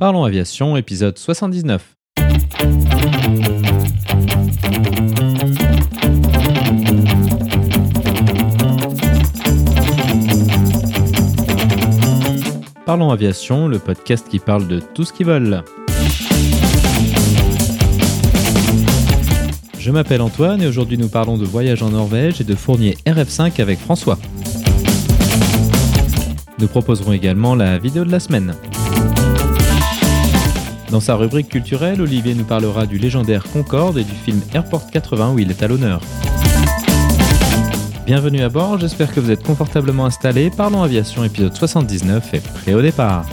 Parlons Aviation, épisode 79. Parlons Aviation, le podcast qui parle de tout ce qui vole. Je m'appelle Antoine et aujourd'hui nous parlons de voyage en Norvège et de fournier RF5 avec François. Nous proposerons également la vidéo de la semaine. Dans sa rubrique culturelle, Olivier nous parlera du légendaire Concorde et du film Airport 80 où il est à l'honneur. Bienvenue à bord, j'espère que vous êtes confortablement installés. Parlons aviation épisode 79 et prêt au départ.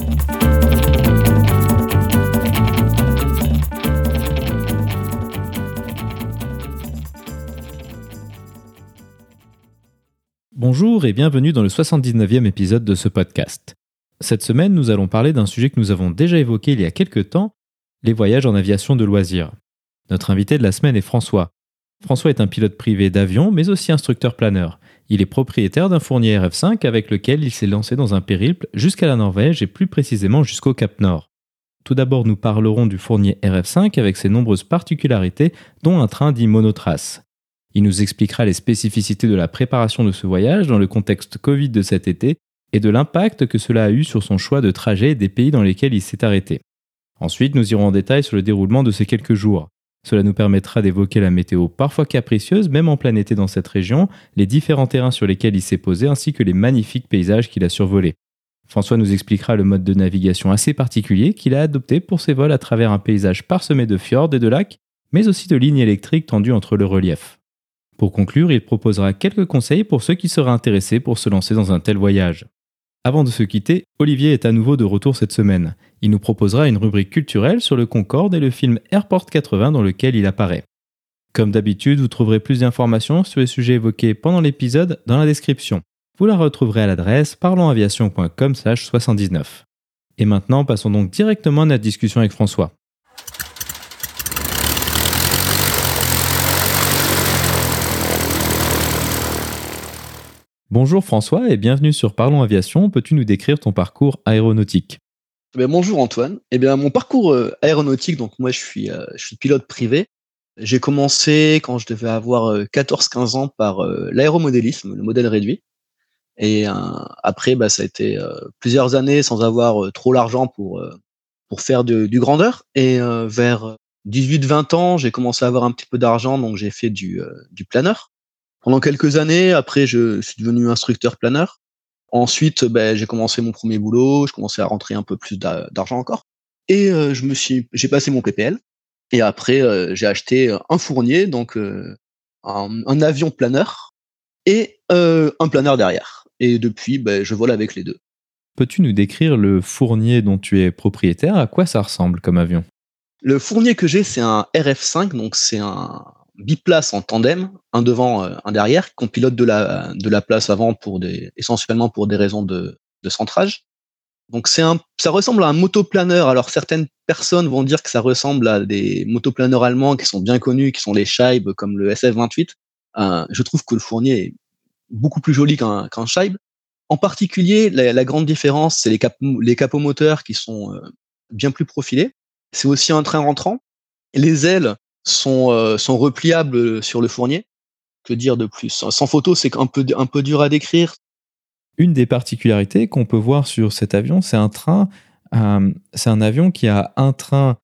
Bonjour et bienvenue dans le 79e épisode de ce podcast. Cette semaine, nous allons parler d'un sujet que nous avons déjà évoqué il y a quelques temps, les voyages en aviation de loisirs. Notre invité de la semaine est François. François est un pilote privé d'avion, mais aussi instructeur planeur. Il est propriétaire d'un fournier RF5 avec lequel il s'est lancé dans un périple jusqu'à la Norvège et plus précisément jusqu'au Cap Nord. Tout d'abord, nous parlerons du fournier RF5 avec ses nombreuses particularités, dont un train dit monotrace. Il nous expliquera les spécificités de la préparation de ce voyage dans le contexte Covid de cet été et de l'impact que cela a eu sur son choix de trajet des pays dans lesquels il s'est arrêté. Ensuite, nous irons en détail sur le déroulement de ces quelques jours. Cela nous permettra d'évoquer la météo parfois capricieuse, même en plein été dans cette région, les différents terrains sur lesquels il s'est posé, ainsi que les magnifiques paysages qu'il a survolés. François nous expliquera le mode de navigation assez particulier qu'il a adopté pour ses vols à travers un paysage parsemé de fjords et de lacs, mais aussi de lignes électriques tendues entre le relief. Pour conclure, il proposera quelques conseils pour ceux qui seraient intéressés pour se lancer dans un tel voyage. Avant de se quitter, Olivier est à nouveau de retour cette semaine. Il nous proposera une rubrique culturelle sur le Concorde et le film Airport 80 dans lequel il apparaît. Comme d'habitude, vous trouverez plus d'informations sur les sujets évoqués pendant l'épisode dans la description. Vous la retrouverez à l'adresse parlonsaviation.com/79. Et maintenant, passons donc directement à notre discussion avec François. Bonjour François et bienvenue sur Parlons Aviation. Peux-tu nous décrire ton parcours aéronautique? Eh Bonjour Antoine. Eh bien, mon parcours euh, aéronautique, donc moi je suis, euh, je suis pilote privé. J'ai commencé quand je devais avoir 14-15 euh, ans par l'aéromodélisme, le modèle réduit. Et après, bah, ça a été plusieurs années sans avoir trop l'argent pour, pour faire du grandeur. Et vers 18-20 ans, j'ai commencé à avoir un petit peu d'argent, donc j'ai fait du planeur pendant quelques années. Après, je suis devenu instructeur planeur. Ensuite, ben, j'ai commencé mon premier boulot, je commençais à rentrer un peu plus d'argent encore. Et euh, je me suis, j'ai passé mon PPL. Et après, euh, j'ai acheté un fournier, donc euh, un, avion planeur et un planeur derrière. Et depuis, ben, je vole avec les deux. Peux-tu nous décrire le fournier dont tu es propriétaire? À quoi ça ressemble comme avion? Le fournier que j'ai, c'est un RF5, donc c'est un, biplace en tandem, un devant, euh, un derrière, qu'on pilote de la, de la place avant pour des, essentiellement pour des raisons de, de centrage. Donc c'est un, ça ressemble à un motoplaneur. Alors certaines personnes vont dire que ça ressemble à des motoplaneurs allemands qui sont bien connus, qui sont les Scheib comme le SF28. Euh, je trouve que le Fournier est beaucoup plus joli qu'un qu'un Scheib. En particulier, la, grande différence, c'est les, cap, les capomoteurs qui sont euh, bien plus profilés. C'est aussi un train rentrant. Les ailes sont, euh, sont repliables sur le fournier? Que dire de plus? Sans photo, c'est un peu, un peu dur à décrire. Une des particularités qu'on peut voir sur cet avion, c'est un train, euh, c'est un avion qui a un train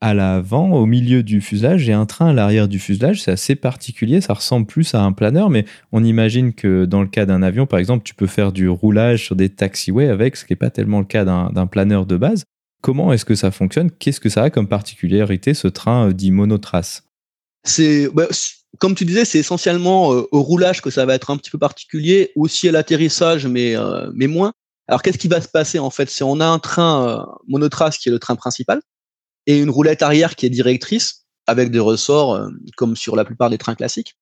à l'avant, au milieu du fuselage, et un train à l'arrière du fuselage. C'est assez particulier, ça ressemble plus à un planeur, mais on imagine que dans le cas d'un avion, par exemple, tu peux faire du roulage sur des taxiways avec, ce qui n'est pas tellement le cas d'un planeur de base. Comment est-ce que ça fonctionne? Qu'est-ce que ça a comme particularité ce train euh, dit monotrace? C'est bah, comme tu disais, c'est essentiellement euh, au roulage que ça va être un petit peu particulier, aussi à l'atterrissage, mais euh, mais moins. Alors qu'est-ce qui va se passer en fait? Si on a un train monotrace qui est le train principal et une roulette arrière qui est directrice avec des ressorts comme sur la plupart des trains classiques.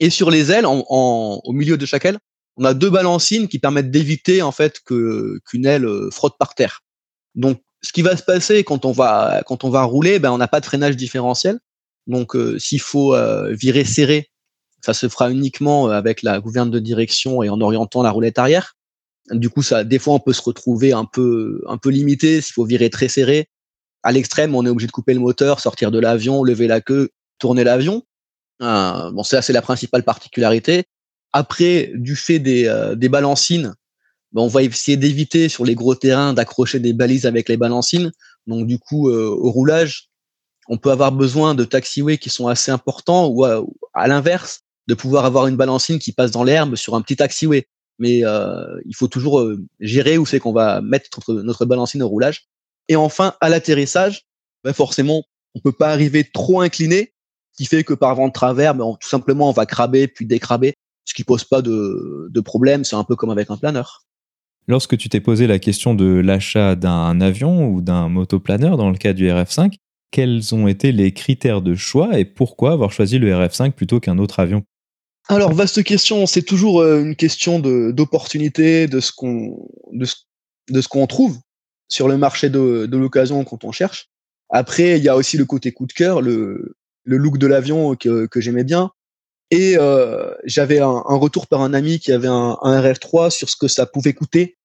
Et sur les ailes, au milieu de chaque aile, on a deux balancines qui permettent d'éviter en fait que qu'une aile frotte par terre. Donc ce qui va se passer quand on va quand on va rouler, ben on n'a pas de freinage différentiel. Donc euh, s'il faut euh, virer serré, ça se fera uniquement euh, avec la gouverne de direction et en orientant la roulette arrière. Du coup, ça, des fois, on peut se retrouver un peu un peu limité s'il faut virer très serré. à l'extrême, on est obligé de couper le moteur, sortir de l'avion, lever la queue, tourner l'avion. Euh, bon, ça c'est la principale particularité. Après, du fait des, euh, des balancines, ben, on va essayer d'éviter sur les gros terrains d'accrocher des balises avec les balancines. Donc du coup, euh, au roulage, on peut avoir besoin de taxiways qui sont assez importants ou à, l'inverse, de pouvoir avoir une balancine qui passe dans l'herbe sur un petit taxiway. Mais euh, il faut toujours euh, gérer où c'est qu'on va mettre notre, balancine au roulage. Et enfin, à l'atterrissage, ben forcément, on peut pas arriver trop incliné, qui fait que par vent de travers, ben tout simplement, on va craber puis décraber, ce qui pose pas de, de problème. C'est un peu comme avec un planeur. Lorsque tu t'es posé la question de l'achat d'un avion ou d'un motoplaneur dans le cas du RF5, quels ont été les critères de choix et pourquoi avoir choisi le RF5 plutôt qu'un autre avion? Alors, vaste question, c'est toujours euh, une question d'opportunité, de, ce qu'on trouve sur le marché de, l'occasion quand on cherche. Après, il y a aussi le côté coup de cœur, le, look de l'avion que, j'aimais bien. Et euh, j'avais un, retour par un ami qui avait un, RF3 sur ce que ça pouvait coûter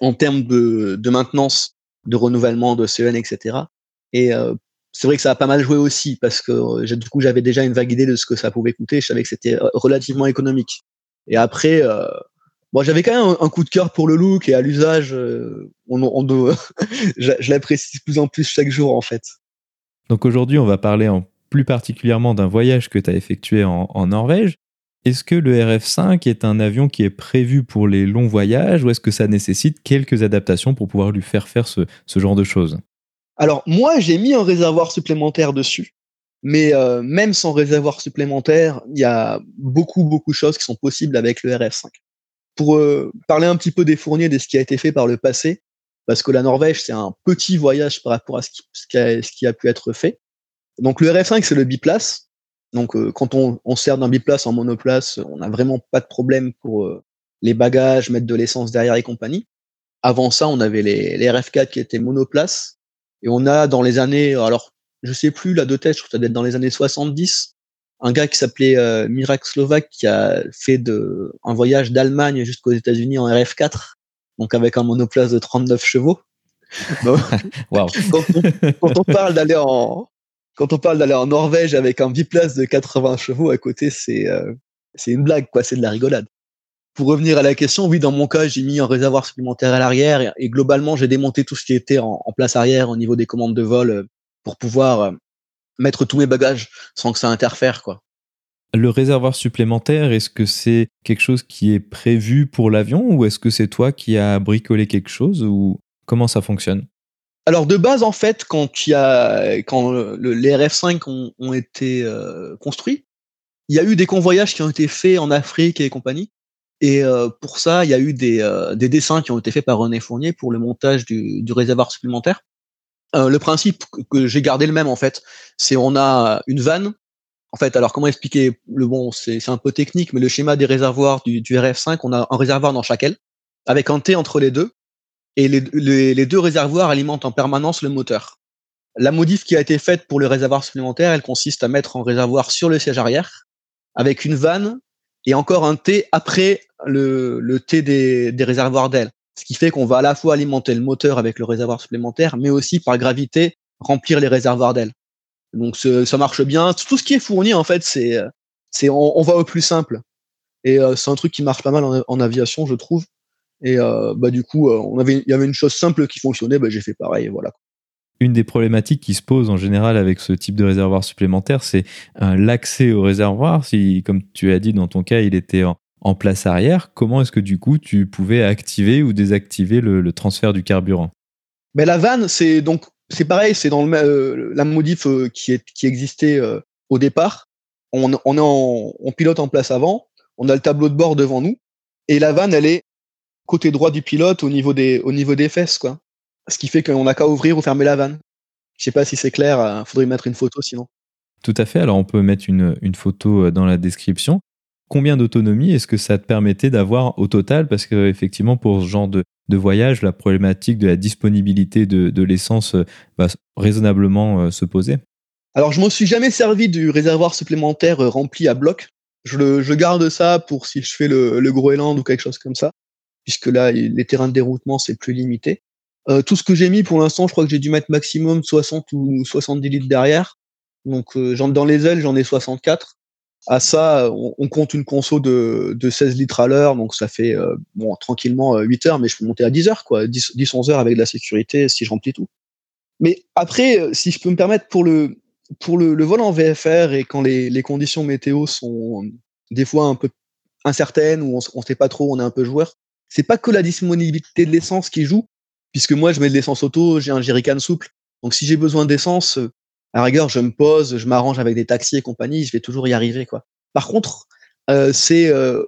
en termes de, maintenance, de renouvellement de CEN, etc. Et euh, c'est vrai que ça a pas mal joué aussi parce que euh, du coup j'avais déjà une vague idée de ce que ça pouvait coûter. Je savais que c'était euh, relativement économique. Et après, bon, j'avais quand même un, coup de cœur pour le look et à l'usage, on, on, je, je l'apprécie de plus en plus chaque jour en fait. Donc aujourd'hui, on va parler en plus particulièrement d'un voyage que tu as effectué en Norvège. Est-ce que le RF5 est un avion qui est prévu pour les longs voyages ou est-ce que ça nécessite quelques adaptations pour pouvoir lui faire faire ce, genre de choses? Alors moi, j'ai mis un réservoir supplémentaire dessus. Mais euh, même sans réservoir supplémentaire, il y a beaucoup, beaucoup de choses qui sont possibles avec le RF5. Pour euh, parler un petit peu des fourniers, de ce qui a été fait par le passé, parce que la Norvège, c'est un petit voyage par rapport à ce qui, a, ce qui a pu être fait. Donc le RF5, c'est le biplace. Donc euh, quand on, on sert d'un biplace en monoplace, on n'a vraiment pas de problème pour euh, les bagages, mettre de l'essence derrière et compagnie. Avant ça, on avait les, les RF4 qui étaient monoplaces. Et on a dans les années, alors je sais plus la de tête, je crois que ça doit être dans les années 70, un gars qui s'appelait euh, Mirak Slovak qui a fait de, un voyage d'Allemagne jusqu'aux États-Unis en RF4, donc avec un monoplace de 39 chevaux. wow. quand, on, quand on parle d'aller en, quand on parle d'aller en Norvège avec un biplace de 80 chevaux à côté, c'est euh, c'est une blague, quoi, c'est de la rigolade. Pour revenir à la question, oui, dans mon cas, j'ai mis un réservoir supplémentaire à l'arrière et, globalement, j'ai démonté tout ce qui était en, en, place arrière au niveau des commandes de vol euh, pour pouvoir euh, mettre tous mes bagages sans que ça interfère, quoi. Le réservoir supplémentaire, est-ce que c'est quelque chose qui est prévu pour l'avion ou est-ce que c'est toi qui as bricolé quelque chose ou comment ça fonctionne? Alors de base en fait quand y a quand le, les RF5 ont, ont été euh, construits, il y a eu des convoyages qui ont été faits en Afrique et compagnie. Et euh, pour ça, il y a eu des, euh, des, dessins qui ont été faits par René Fournier pour le montage du, du réservoir supplémentaire. Euh, le principe que j'ai gardé le même en fait, c'est on a une vanne. En fait, alors comment expliquer? Le bon, c'est un peu technique, mais le schéma des réservoirs du, du RF5, on a un réservoir dans chaque aile, avec un T entre les deux, et les, deux réservoirs alimentent en permanence le moteur. La modif qui a été faite pour le réservoir supplémentaire, elle consiste à mettre un réservoir sur le siège arrière avec une vanne et encore un T après le, le T des, réservoirs d'aile. Ce qui fait qu'on va à la fois alimenter le moteur avec le réservoir supplémentaire, mais aussi par gravité remplir les réservoirs d'aile. Donc ça marche bien. Tout ce qui est fourni, en fait, c'est, on, va au plus simple. Et euh, c'est un truc qui marche pas mal en aviation, je trouve. Et euh, bah, du coup, euh, on avait, il y avait une chose simple qui fonctionnait, bah, j'ai fait pareil, voilà. Une des problématiques qui se pose en général avec ce type de réservoir supplémentaire, c'est euh, l'accès au réservoir. Si, comme tu as dit dans ton cas, il était en, en place arrière, comment est-ce que du coup tu pouvais activer ou désactiver le, le transfert du carburant? Mais la vanne, c'est donc c'est pareil, c'est dans le, euh, la modif euh, qui, est, qui existait euh, au départ. On, on est en, on pilote en place avant, on a le tableau de bord devant nous, et la vanne, elle est côté droit du pilote au niveau des, au niveau des fesses, quoi. Ce qui fait qu'on n'a qu'à ouvrir ou fermer la vanne. Je sais pas si c'est clair, il faudrait mettre une photo sinon. Tout à fait, alors on peut mettre une, une photo dans la description. Combien d'autonomie est-ce que ça te permettait d'avoir au total? Parce que effectivement, pour ce genre de, de voyage, la problématique de la disponibilité de, de l'essence va raisonnablement euh, se poser. Alors, je me suis jamais servi du réservoir supplémentaire euh, rempli à bloc. Je, le, je garde ça pour si je fais le, le Groenland ou quelque chose comme ça puisque là, les terrains de déroutement, c'est plus limité. Euh, tout ce que j'ai mis pour l'instant, je crois que j'ai dû mettre maximum 60 ou 70 litres derrière. Donc euh, dans les ailes, j'en ai 64. À ça, on, compte une conso de, de 16 litres à l'heure, donc ça fait euh, tranquillement 8 heures, mais je peux monter à 10 heures, quoi, 10, 10 11 heures avec de la sécurité si je remplis tout. Mais après, si je peux me permettre pour le pour le vol en VFR et quand les, les conditions météo sont des fois un peu incertaines ou on ne sait pas trop, on est un peu joueur, c'est pas que la disponibilité de l'essence qui joue, puisque moi je mets de l'essence auto, j'ai un jerrycan souple. Donc si j'ai besoin d'essence, euh, à rigueur, je me pose, je m'arrange avec des taxis et compagnie, je vais toujours y arriver. quoi. Par contre, euh, c'est euh,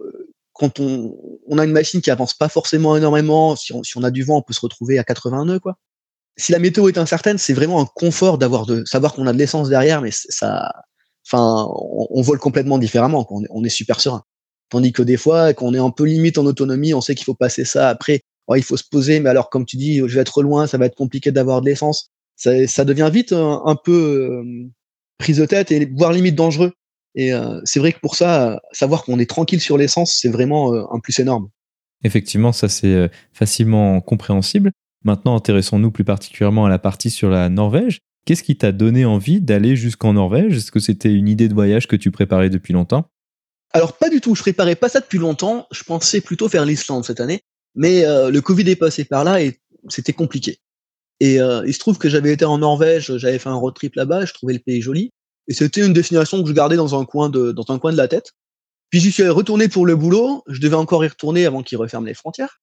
quand on, on, a une machine qui avance pas forcément énormément, si on, si on, a du vent, on peut se retrouver à 80 nœuds. Quoi. Si la météo est incertaine, c'est vraiment un confort d'avoir de savoir qu'on a de l'essence derrière, mais ça, enfin, on, vole complètement différemment. On est, on est super serein. Tandis que des fois, quand on est un peu limite en autonomie, on sait qu'il faut passer ça après il faut se poser, mais alors comme tu dis, je vais être loin, ça va être compliqué d'avoir de l'essence. Ça, ça, devient vite un, peu euh, prise de tête et voire limite dangereux. Et euh, c'est vrai que pour ça, savoir qu'on est tranquille sur l'essence, c'est vraiment euh, un plus énorme. Effectivement, ça c'est facilement compréhensible. Maintenant, intéressons-nous plus particulièrement à la partie sur la Norvège. Qu'est-ce qui t'a donné envie d'aller jusqu'en Norvège? Est-ce que c'était une idée de voyage que tu préparais depuis longtemps? Alors pas du tout, je préparais pas ça depuis longtemps. Je pensais plutôt faire l'Islande cette année. Mais euh, le Covid est passé par là et c'était compliqué. Et euh, il se trouve que j'avais été en Norvège, j'avais fait un road trip là-bas, je trouvais le pays joli. Et c'était une destination que je gardais dans un coin de, dans un coin de la tête. Puis j'y suis retourné pour le boulot, je devais encore y retourner avant qu'ils referment les frontières.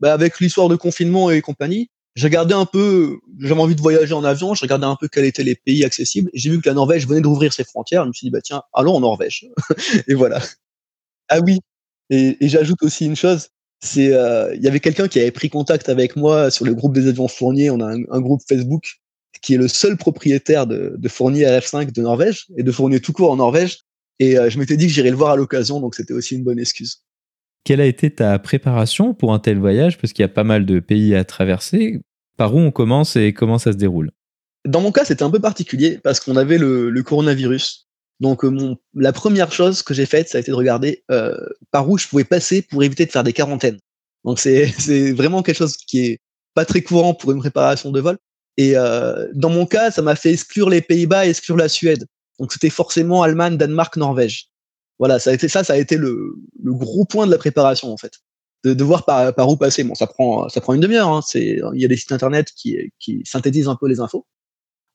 Bah, avec l'histoire de confinement et compagnie, j'ai regardé un peu, j'avais envie de voyager en avion, je regardais un peu quels étaient les pays accessibles. J'ai vu que la Norvège venait d'ouvrir ses frontières, je me suis dit, bah tiens, allons en Norvège. et voilà. Ah oui, et, j'ajoute aussi une chose, c'est euh, il y avait quelqu'un qui avait pris contact avec moi sur le groupe des avions Fournier. On a un, groupe Facebook qui est le seul propriétaire de, de Fournier RF5 de Norvège et de Fournier tout court en Norvège. Et euh, je m'étais dit que j'irais le voir à l'occasion, donc c'était aussi une bonne excuse. Quelle a été ta préparation pour un tel voyage? Parce qu'il y a pas mal de pays à traverser. Par où on commence et comment ça se déroule? Dans mon cas, c'était un peu particulier parce qu'on avait le, coronavirus donc euh, la première chose que j'ai faite, ça a été de regarder euh, par où je pouvais passer pour éviter de faire des quarantaines. Donc c'est vraiment quelque chose qui est pas très courant pour une préparation de vol. Et euh, dans mon cas, ça m'a fait exclure les Pays-Bas et exclure la Suède. Donc c'était forcément Allemagne, Danemark, Norvège. Voilà, ça a été ça, ça a été le, le gros point de la préparation en fait, de, de voir par, par où passer. Bon, ça prend ça prend une demi-heure. Hein. C'est il y a des sites internet qui qui synthétisent un peu les infos.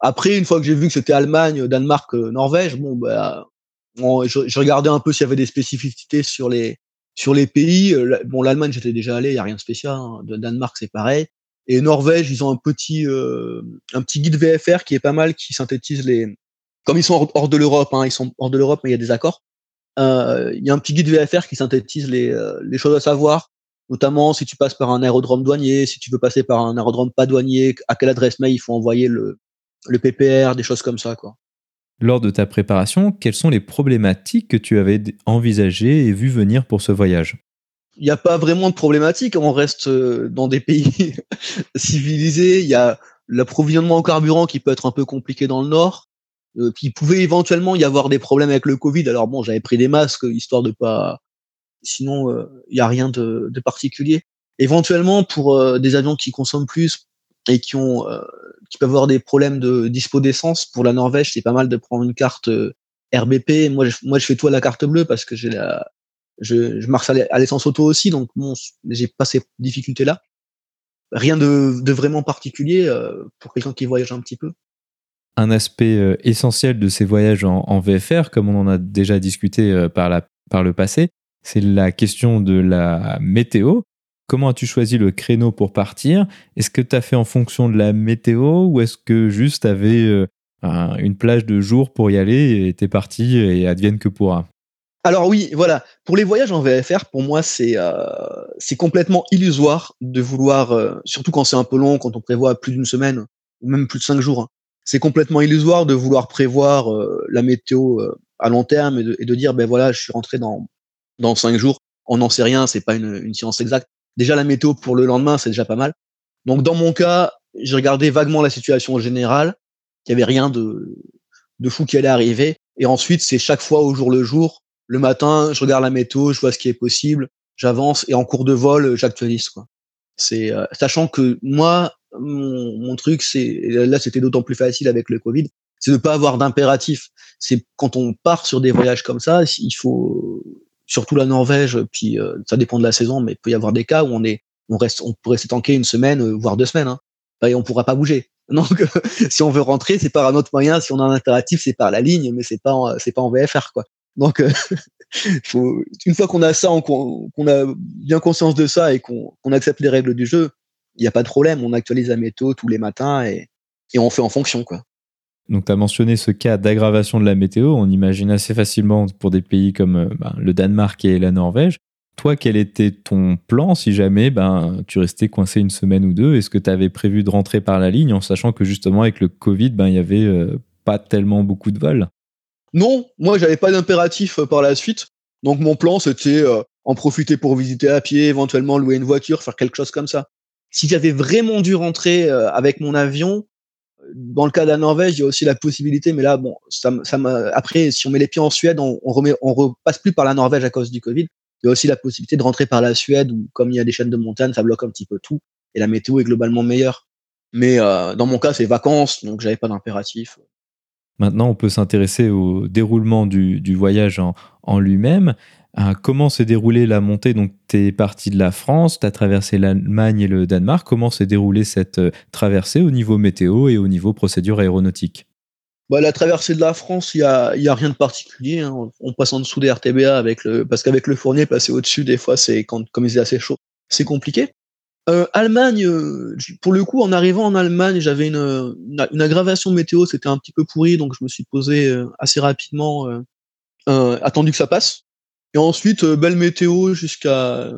Après, une fois que j'ai vu que c'était Allemagne, Danemark, euh, Norvège, bon, bah, je, regardais un peu s'il y avait des spécificités sur les sur les pays. Euh, bon, l'Allemagne, j'étais déjà allé, il y a rien de spécial. Hein. Danemark, c'est pareil. Et Norvège, ils ont un petit euh, un petit guide VFR qui est pas mal, qui synthétise les. Comme ils sont hors, de l'Europe, hein, ils sont hors de l'Europe, mais il y a des accords. Euh, il y a un petit guide VFR qui synthétise les les choses à savoir, notamment si tu passes par un aérodrome douanier, si tu veux passer par un aérodrome pas douanier, à quelle adresse mail il faut envoyer le le PPR, des choses comme ça, quoi. Lors de ta préparation, quelles sont les problématiques que tu avais envisagées et vues venir pour ce voyage? Il n'y a pas vraiment de problématiques. On reste euh, dans des pays civilisés. Il y a l'approvisionnement en carburant qui peut être un peu compliqué dans le nord. Euh, pouvait éventuellement y avoir des problèmes avec le Covid. Alors bon, j'avais pris des masques histoire de pas. Sinon, euh, il n'y a rien de, de, particulier. Éventuellement, pour euh, des avions qui consomment plus et qui ont qui peuvent avoir des problèmes de dispo d'essence. Pour la Norvège, c'est pas mal de prendre une carte euh, RBP. Moi, je, moi, je fais tout à la carte bleue parce que j'ai la, je, je marche à l'essence auto aussi, donc bon, j'ai pas ces difficultés-là. Rien de, de, vraiment particulier euh, pour quelqu'un qui voyage un petit peu. Un aspect euh, essentiel de ces voyages en, VFR, comme on en a déjà discuté par, la, par le passé, c'est la question de la météo. Comment as-tu choisi le créneau pour partir? Est-ce que tu as fait en fonction de la météo ou est-ce que juste tu avais euh, une plage de jour pour y aller et t'es parti et advienne que pourra? Alors oui, voilà. Pour les voyages en VFR, pour moi, c'est euh, complètement illusoire de vouloir, euh, surtout quand c'est un peu long, quand on prévoit plus d'une semaine ou même plus de cinq jours. Hein. C'est complètement illusoire de vouloir prévoir la météo à long terme et de, et de, dire ben voilà, je suis rentré dans dans cinq jours. On n'en sait rien, c'est pas une, une science exacte. Déjà, la météo pour le lendemain, c'est déjà pas mal. Donc, dans mon cas, j'ai regardé vaguement la situation générale. Il y avait rien de, de fou qui allait arriver. Et ensuite, c'est chaque fois au jour le jour. Le matin, je regarde la météo, je vois ce qui est possible, j'avance et en cours de vol, j'actualise. Quoi. C'est euh, sachant que moi, mon, truc, c'est là c'était d'autant plus facile avec le Covid, c'est de pas avoir d'impératif. C'est quand on part sur des voyages comme ça, il faut surtout la Norvège, puis euh, ça dépend de la saison, mais il peut y avoir des cas où on est, on reste, on pourrait s'étanquer une semaine, euh, voire deux semaines, hein, et on pourra pas bouger. Donc, si on veut rentrer, c'est par un autre moyen. Si on a un impératif, c'est par la ligne, mais c'est pas, c'est pas en VFR, quoi. Donc, faut, une fois qu'on a ça, qu'on a bien conscience de ça et qu'on accepte les règles du jeu, il n'y a pas de problème. On actualise la météo tous les matins et, et on fait en fonction, quoi. Donc, tu as mentionné ce cas d'aggravation de la météo. On imagine assez facilement pour des pays comme euh, ben, le Danemark et la Norvège. Toi, quel était ton plan si jamais ben, tu restais coincé une semaine ou deux? Est-ce que tu avais prévu de rentrer par la ligne en sachant que justement avec le Covid, ben, il n'y avait euh, pas tellement beaucoup de vols? Non, moi, j'avais pas d'impératif euh, par la suite. Donc, mon plan, c'était en profiter pour visiter à pied, éventuellement louer une voiture, faire quelque chose comme ça. Si j'avais vraiment dû rentrer avec mon avion, dans le cas de la Norvège, il y a aussi la possibilité, mais là, bon, ça, ça après, si on met les pieds en Suède, on, on, remet, on repasse plus par la Norvège à cause du Covid. Il y a aussi la possibilité de rentrer par la Suède, où comme il y a des chaînes de montagne, ça bloque un petit peu tout, et la météo est globalement meilleure. Mais euh, dans mon cas, c'est vacances, donc j'avais pas d'impératif. Maintenant, on peut s'intéresser au déroulement du, du voyage en, en lui-même. Euh, comment s'est déroulée la montée Donc, tu es parti de la France, tu as traversé l'Allemagne et le Danemark. Comment s'est déroulée cette euh, traversée au niveau météo et au niveau procédure aéronautique? Bah, La traversée de la France, il n'y a, a rien de particulier. Hein. On passe en dessous des RTBA avec le, parce qu'avec le fournier, passer au-dessus, des fois, c'est quand, comme il est assez chaud, c'est compliqué. Euh, Allemagne, pour le coup, en arrivant en Allemagne, j'avais une, aggravation météo, c'était un petit peu pourri, donc je me suis posé assez rapidement, attendu que ça passe. Et ensuite, euh, belle météo jusqu'à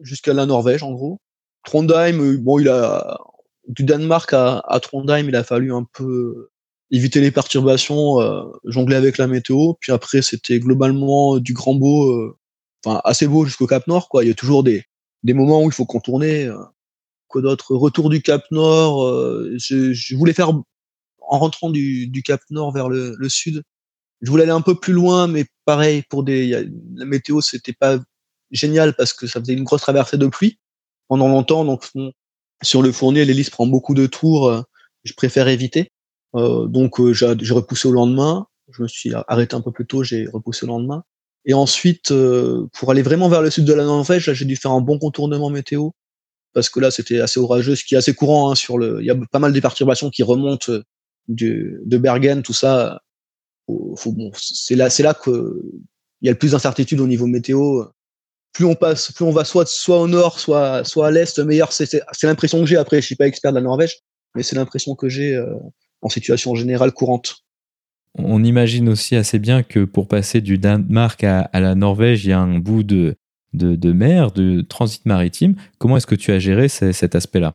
jusqu'à la Norvège, en gros. Trondheim, euh, bon, il a du Danemark à, Trondheim, il a fallu un peu éviter les perturbations, euh, jongler avec la météo. Puis après, c'était globalement du grand beau, enfin assez beau jusqu'au Cap Nord. Quoi. Il y a toujours des, des moments où il faut contourner. quoi d'autre? Retour du Cap Nord. Je, je, voulais faire en rentrant du, du Cap Nord vers le, le sud, je voulais aller un peu plus loin, mais pareil, pour des, la météo, c'était pas génial parce que ça faisait une grosse traversée de pluie pendant longtemps. Donc, sur le fournier, l'hélice prend beaucoup de tours. Euh, je préfère éviter. Euh, donc, euh, j'ai repoussé au lendemain. Je me suis arrêté un peu plus tôt, j'ai repoussé au lendemain. Et ensuite, euh, pour aller vraiment vers le sud de la Norvège, j'ai dû faire un bon contournement météo parce que là, c'était assez orageux, ce qui est assez courant hein, sur le. Il y a pas mal de perturbations qui remontent du, de Bergen, tout ça, c'est là, c'est là que il y a le plus d'incertitude au niveau météo. Plus on passe, plus on va soit soit au nord, soit soit à l'est, meilleur. C'est, l'impression que j'ai. Après, je suis pas expert de la Norvège, mais c'est l'impression que j'ai euh, en situation générale courante. On imagine aussi assez bien que pour passer du Danemark à, à la Norvège, il y a un bout de, de, de mer, de transit maritime. Comment est-ce que tu as géré cet aspect-là?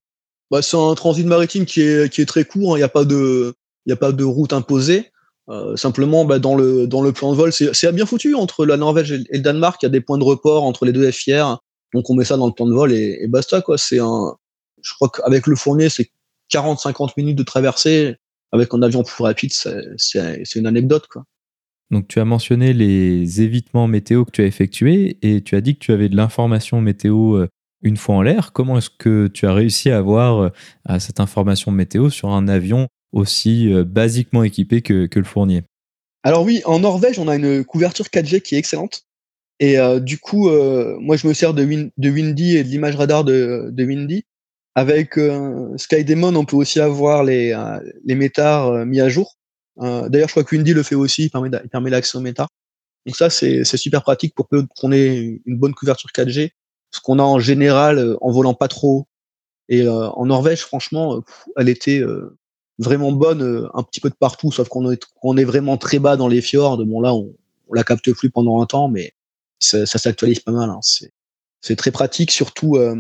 Bah, C'est un transit maritime qui est, qui est très court. Hein. Il n'y a, pas de, il y a pas de route imposée. Euh, simplement, bah, dans le dans le plan de vol, c'est bien foutu entre la Norvège et le Danemark. Il y a des points de report entre les deux FIR, donc on met ça dans le plan de vol et, basta quoi. C'est un, je crois qu'avec le Fournier, c'est 40-50 minutes de traversée. Avec un avion plus rapide, c'est une anecdote quoi. Donc tu as mentionné les évitements météo que tu as effectués et tu as dit que tu avais de l'information météo euh, une fois en l'air. Comment est-ce que tu as réussi à avoir euh, cette information météo sur un avion aussi euh, basiquement équipé que, le fournier. Alors oui, en Norvège, on a une couverture 4G qui est excellente. Et euh, du coup, euh, moi, je me sers de, Windy et de l'image radar de, Windy. Avec SkyDemon, on peut aussi avoir les, les métars mis à jour. D'ailleurs, je crois que Windy le fait aussi, il permet, permet l'accès aux métars. Donc ça, c'est super pratique pour qu'on ait une bonne couverture 4G. Ce qu'on a en général en volant pas trop. Et en Norvège, franchement, elle était vraiment bonne euh, un petit peu de partout, sauf qu'on est, on est vraiment très bas dans les fjords. Bon là, on, on la capte plus pendant un temps, mais ça, s'actualise pas mal. Hein. C'est très pratique, surtout euh,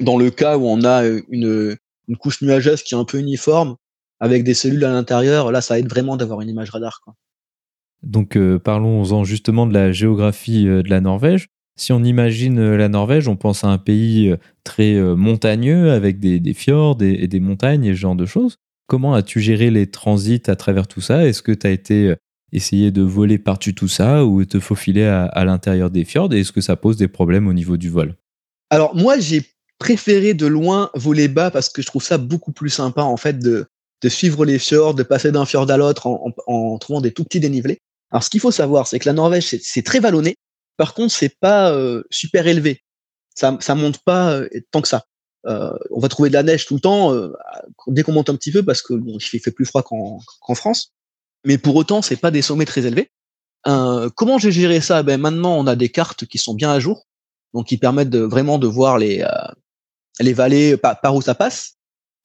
dans le cas où on a euh, une, une couche nuageuse qui est un peu uniforme, avec des cellules à l'intérieur. Là, ça aide vraiment d'avoir une image radar. Donc parlons-en justement de la géographie de la Norvège. Si on imagine la Norvège, on pense à un pays très montagneux avec des, des fjords et, et, des montagnes et ce genre de choses. Comment as-tu géré les transits à travers tout ça? Est-ce que tu as été euh, essayé de voler par-dessus tout ça ou te faufiler à, l'intérieur des fjords? Et est-ce que ça pose des problèmes au niveau du vol? Alors moi, j'ai préféré de loin voler bas parce que je trouve ça beaucoup plus sympa en fait de, suivre les fjords, de passer d'un fjord à l'autre en, trouvant des tout petits dénivelés. Alors ce qu'il faut savoir, c'est que la Norvège c'est très vallonné. Par contre, c'est pas euh, super élevé. Ça, ça monte pas euh, tant que ça. Euh, on va trouver de la neige tout le temps dès qu'on monte un petit peu parce que bon, il fait plus froid qu'en France. Mais pour autant, c'est pas des sommets très élevés. comment j'ai géré ça? Ben maintenant, on a des cartes qui sont bien à jour, donc qui permettent de, vraiment de voir les les vallées par, par, où ça passe.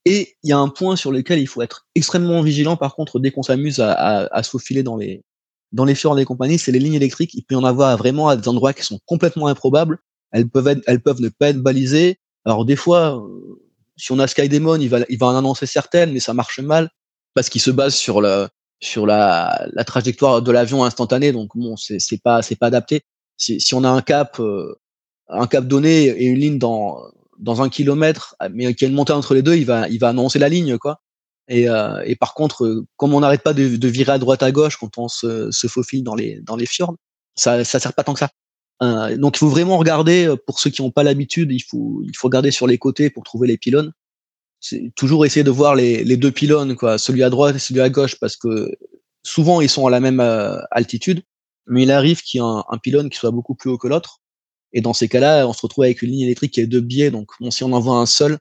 Et il y a un point sur lequel il faut être extrêmement vigilant. Par contre, dès qu'on s'amuse à, à, à, se faufiler dans les dans les fjords des compagnies, c'est les lignes électriques. Il peut y en avoir vraiment à des endroits qui sont complètement improbables. Elles peuvent être, elles peuvent ne pas être balisées. Alors des fois, euh, si on a Skydemon, il va il va en annoncer certaines, mais ça marche mal parce qu'il se base sur le sur la, la trajectoire de l'avion instantanée. Donc bon, c'est pas c'est pas adapté. Si, si on a un cap euh, un cap donné et une ligne dans dans un kilomètre, mais qu'il y a une montée entre les deux, il va, il va annoncer la ligne, quoi. Et, euh, et par contre, euh, comme on n'arrête pas de, de, virer à droite à gauche quand on se, se faufile dans les, dans les fjords, ça, ça sert pas tant que ça. Euh, donc il faut vraiment regarder, euh, pour ceux qui n'ont pas l'habitude, il faut, il faut regarder sur les côtés pour trouver les pylônes. C'est toujours essayer de voir les, les deux pylônes, quoi, celui à droite et celui à gauche, parce que souvent ils sont à la même euh, altitude, mais il arrive qu'il y ait un, pylône qui soit beaucoup plus haut que l'autre. Et dans ces cas-là, on se retrouve avec une ligne électrique qui est de biais. Donc, si on envoie un seul,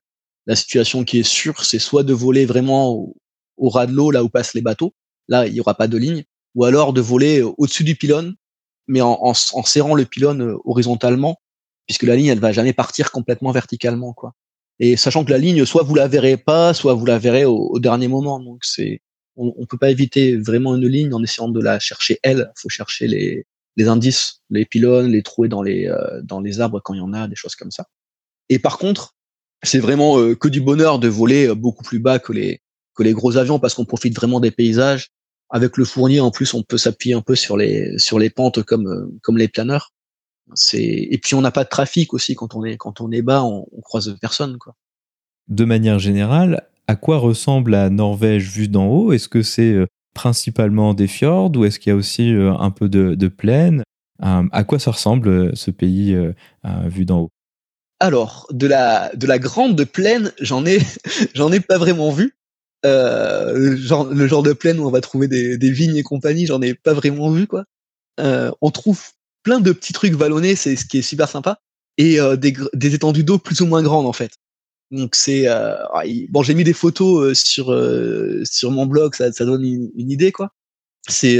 la situation qui est sûre, c'est soit de voler vraiment au, ras de l'eau, là où passent les bateaux. Là, il n'y aura pas de ligne. Ou alors de voler au-dessus du pylône, mais en, en, en, serrant le pylône euh, horizontalement, puisque la ligne, elle va jamais partir complètement verticalement, quoi. Et sachant que la ligne, soit vous la verrez pas, soit vous la verrez au, au dernier moment. Donc, c'est, on, on peut pas éviter vraiment une ligne en essayant de la chercher elle. Faut chercher les, les indices, les pylônes, les trouver dans les euh, dans les arbres quand il y en a, des choses comme ça. Et par contre, c'est vraiment euh, que du bonheur de voler euh, beaucoup plus bas que les que les gros avions parce qu'on profite vraiment des paysages. Avec le fournier, en plus, on peut s'appuyer un peu sur les sur les pentes comme comme les planeurs. C'est et puis on n'a pas de trafic aussi quand on est quand on est bas, on, on croise personne quoi. De manière générale, à quoi ressemble la Norvège vue d'en haut? Est-ce que c'est principalement des fjords ou est-ce qu'il y a aussi euh, un peu de, de plaine? Euh, À quoi ça ressemble euh, ce pays vu d'en haut? Alors, de la, de la grande plaine, j'en ai, j'en ai pas vraiment vu. Euh, genre, le genre de plaine où on va trouver des, des vignes et compagnie, j'en ai pas vraiment vu quoi. Euh, on trouve plein de petits trucs vallonnés, c'est ce qui est super sympa, et euh, des, des étendues d'eau plus ou moins grandes en fait. Donc c'est euh, ah, bon, j'ai mis des photos euh, sur euh, sur mon blog, ça, ça donne une, idée quoi. C'est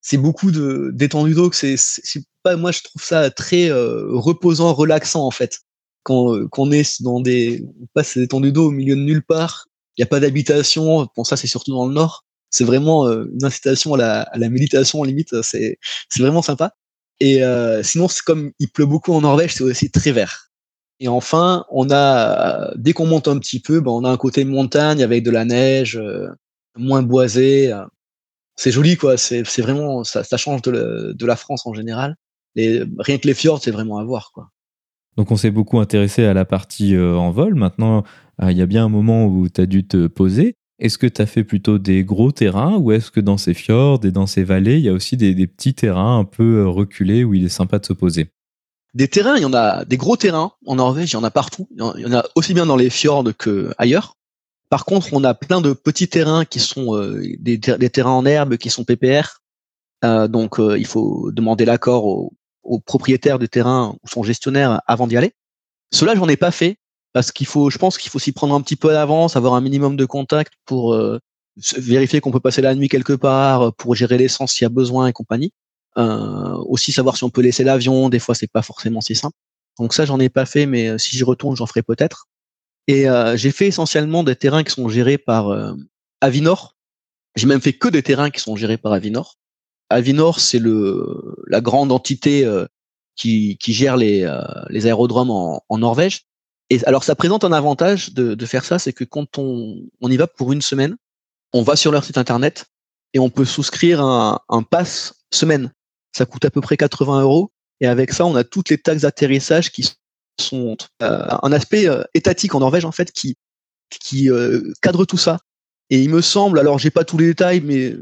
c'est beaucoup de d'étendue d'eau que c'est c'est pas moi je trouve ça très reposant, relaxant en fait. Quand qu'on est dans des on passe des étendues d'eau au milieu de nulle part, il y a pas d'habitation. Bon ça c'est surtout dans le nord. C'est vraiment une incitation à la, à la méditation limite. C'est c'est vraiment sympa. Et sinon c'est comme il pleut beaucoup en Norvège, c'est aussi très vert et enfin, on a, dès qu'on monte un petit peu, ben, on a un côté montagne avec de la neige, euh, moins boisé. Euh. C'est joli, quoi. C'est vraiment, ça, ça change de, de, la France en général. Les, rien que les fjords, c'est vraiment à voir, quoi. Donc, on s'est beaucoup intéressé à la partie euh, en vol. Maintenant, euh, il y a bien un moment où tu as dû te poser. Est-ce que tu as fait plutôt des gros terrains ou est-ce que dans ces fjords et dans ces vallées, il y a aussi des, petits terrains un peu reculés où il est sympa de se poser? Des terrains, il y en a des gros terrains en Norvège, il y en a partout. Il y en a aussi bien dans les fjords que ailleurs. Par contre, on a plein de petits terrains qui sont euh, des, terrains en herbe qui sont PPR. Euh, donc, euh, il faut demander l'accord aux, aux, propriétaires du terrain ou son gestionnaire avant d'y aller. Cela, j'en ai pas fait parce qu'il faut, je pense qu'il faut s'y prendre un petit peu à l'avance, avoir un minimum de contact pour euh, vérifier qu'on peut passer la nuit quelque part, pour gérer l'essence s'il y a besoin et compagnie. Euh, aussi savoir si on peut laisser l'avion, des fois c'est pas forcément si simple. Donc ça j'en ai pas fait, mais euh, si j'y retourne j'en ferai peut-être. Et euh, j'ai fait essentiellement des terrains qui sont gérés par Avinor. J'ai même fait que des terrains qui sont gérés par Avinor. Avinor c'est le la grande entité qui, qui gère les, les aérodromes en, en Norvège. Et alors ça présente un avantage de, de faire ça, c'est que quand on, on y va pour une semaine, on va sur leur site internet et on peut souscrire un, un pass semaine ça coûte à peu près 80 euros. Et avec ça, on a toutes les taxes d'atterrissage qui sont euh, un aspect euh, étatique en Norvège en fait qui qui euh, cadre tout ça. Et il me semble, alors j'ai pas tous les détails, mais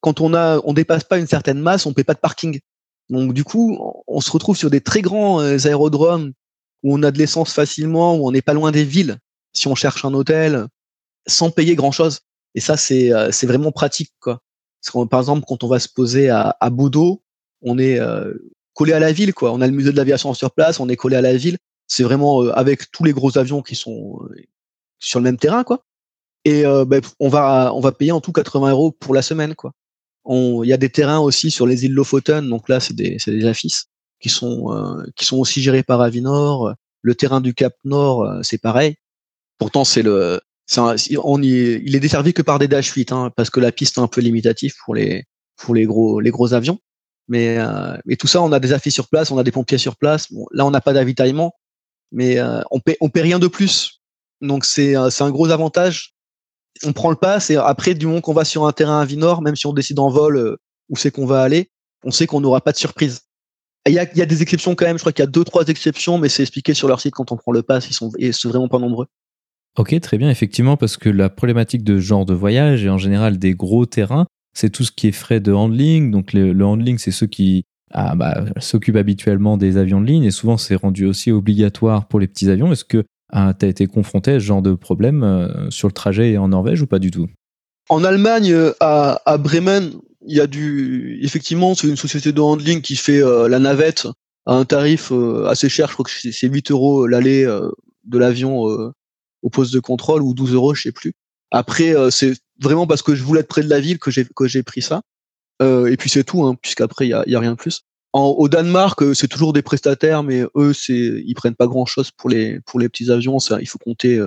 quand on a on dépasse pas une certaine masse, on paie pas de parking. Donc du coup, on se retrouve sur des très grands aérodromes où on a de l'essence facilement, où on n'est pas loin des villes, si on cherche un hôtel, sans payer grand chose. Et ça, c'est euh, vraiment pratique, quoi. Par exemple, quand on va se poser à, à Boudot, on est euh, collé à la ville, quoi. On a le musée de l'aviation sur place, on est collé à la ville. C'est vraiment euh, avec tous les gros avions qui sont sur le même terrain, quoi. Et ben, on va on va payer en tout 80 euros pour la semaine, quoi. Il y a des terrains aussi sur les îles Lofoten, donc là c'est des c'est des affiches qui sont qui sont aussi gérés par Avinor. Le terrain du Cap Nord, c'est pareil. Pourtant c'est le on il est desservi que par des Dash 8, hein, parce que la piste est un peu limitative pour les pour les gros les gros avions. Mais euh, mais tout ça, on a des affiches sur place, on a des pompiers sur place. Bon, là, on n'a pas d'avitaillement, mais euh, on paie on paie rien de plus. Donc c'est euh, c'est un gros avantage. On prend le pass et après du moment qu'on va sur un terrain à Vinor, même si on décide en vol où c'est qu'on va aller, on sait qu'on n'aura pas de surprise. Il y a, il y a des exceptions quand même. Je crois qu'il y a deux trois exceptions, mais c'est expliqué sur leur site quand on prend le pass. Ils sont et c'est vraiment pas nombreux. Ok, très bien, effectivement, parce que la problématique de ce genre de voyage et en général des gros terrains, c'est tout ce qui est frais de handling. Donc le, handling, c'est ceux qui ah, bah, s'occupent habituellement des avions de ligne et souvent c'est rendu aussi obligatoire pour les petits avions. Est-ce que ah, tu as été confronté à ce genre de problème euh, sur le trajet en Norvège ou pas du tout? En Allemagne, euh, à, à, Bremen, il y a du. Effectivement, c'est une société de handling qui fait euh, la navette à un tarif assez cher. Je crois que c'est 8 euros l'aller de l'avion au poste de contrôle ou 12 euros, je sais plus. Après, euh, c'est vraiment parce que je voulais être près de la ville que j'ai que j'ai pris ça. Euh, et puis c'est tout, hein, puisqu'après il y a, y a, rien de plus. En, au Danemark, euh, c'est toujours des prestataires, mais eux, c'est ils prennent pas grand chose pour les pour les petits avions. Ça, il faut compter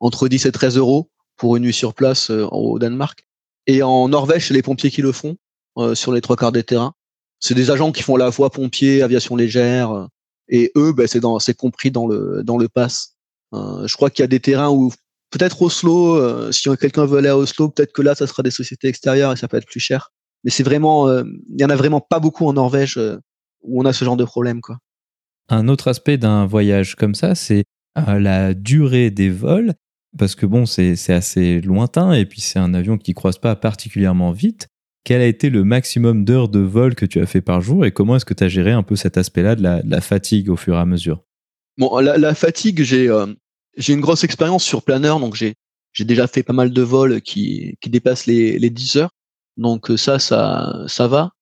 entre 10 et 13 euros pour une nuit sur place au Danemark. Et en Norvège, c'est les pompiers qui le font sur les trois quarts des terrains. C'est des agents qui font la voie pompier, aviation légère, et eux, ben, c'est dans c'est compris dans le dans le pass. Euh, je crois qu'il y a des terrains où peut-être Oslo, euh, si quelqu'un veut aller à Oslo, peut-être que là, ça sera des sociétés extérieures et ça peut être plus cher. Mais c'est vraiment, euh, il y en a vraiment pas beaucoup en Norvège où on a ce genre de problème, quoi. Un autre aspect d'un voyage comme ça, c'est la durée des vols, parce que bon, c'est assez lointain et puis c'est un avion qui croise pas particulièrement vite. Quel a été le maximum d'heures de vol que tu as fait par jour et comment est-ce que tu as géré un peu cet aspect-là de, la, fatigue au fur et à mesure? Bon, la, fatigue, j'ai j'ai une grosse expérience sur planeur, donc j'ai j'ai déjà fait pas mal de vols qui qui dépassent les les 10 heures. Donc euh, ça ça ça va.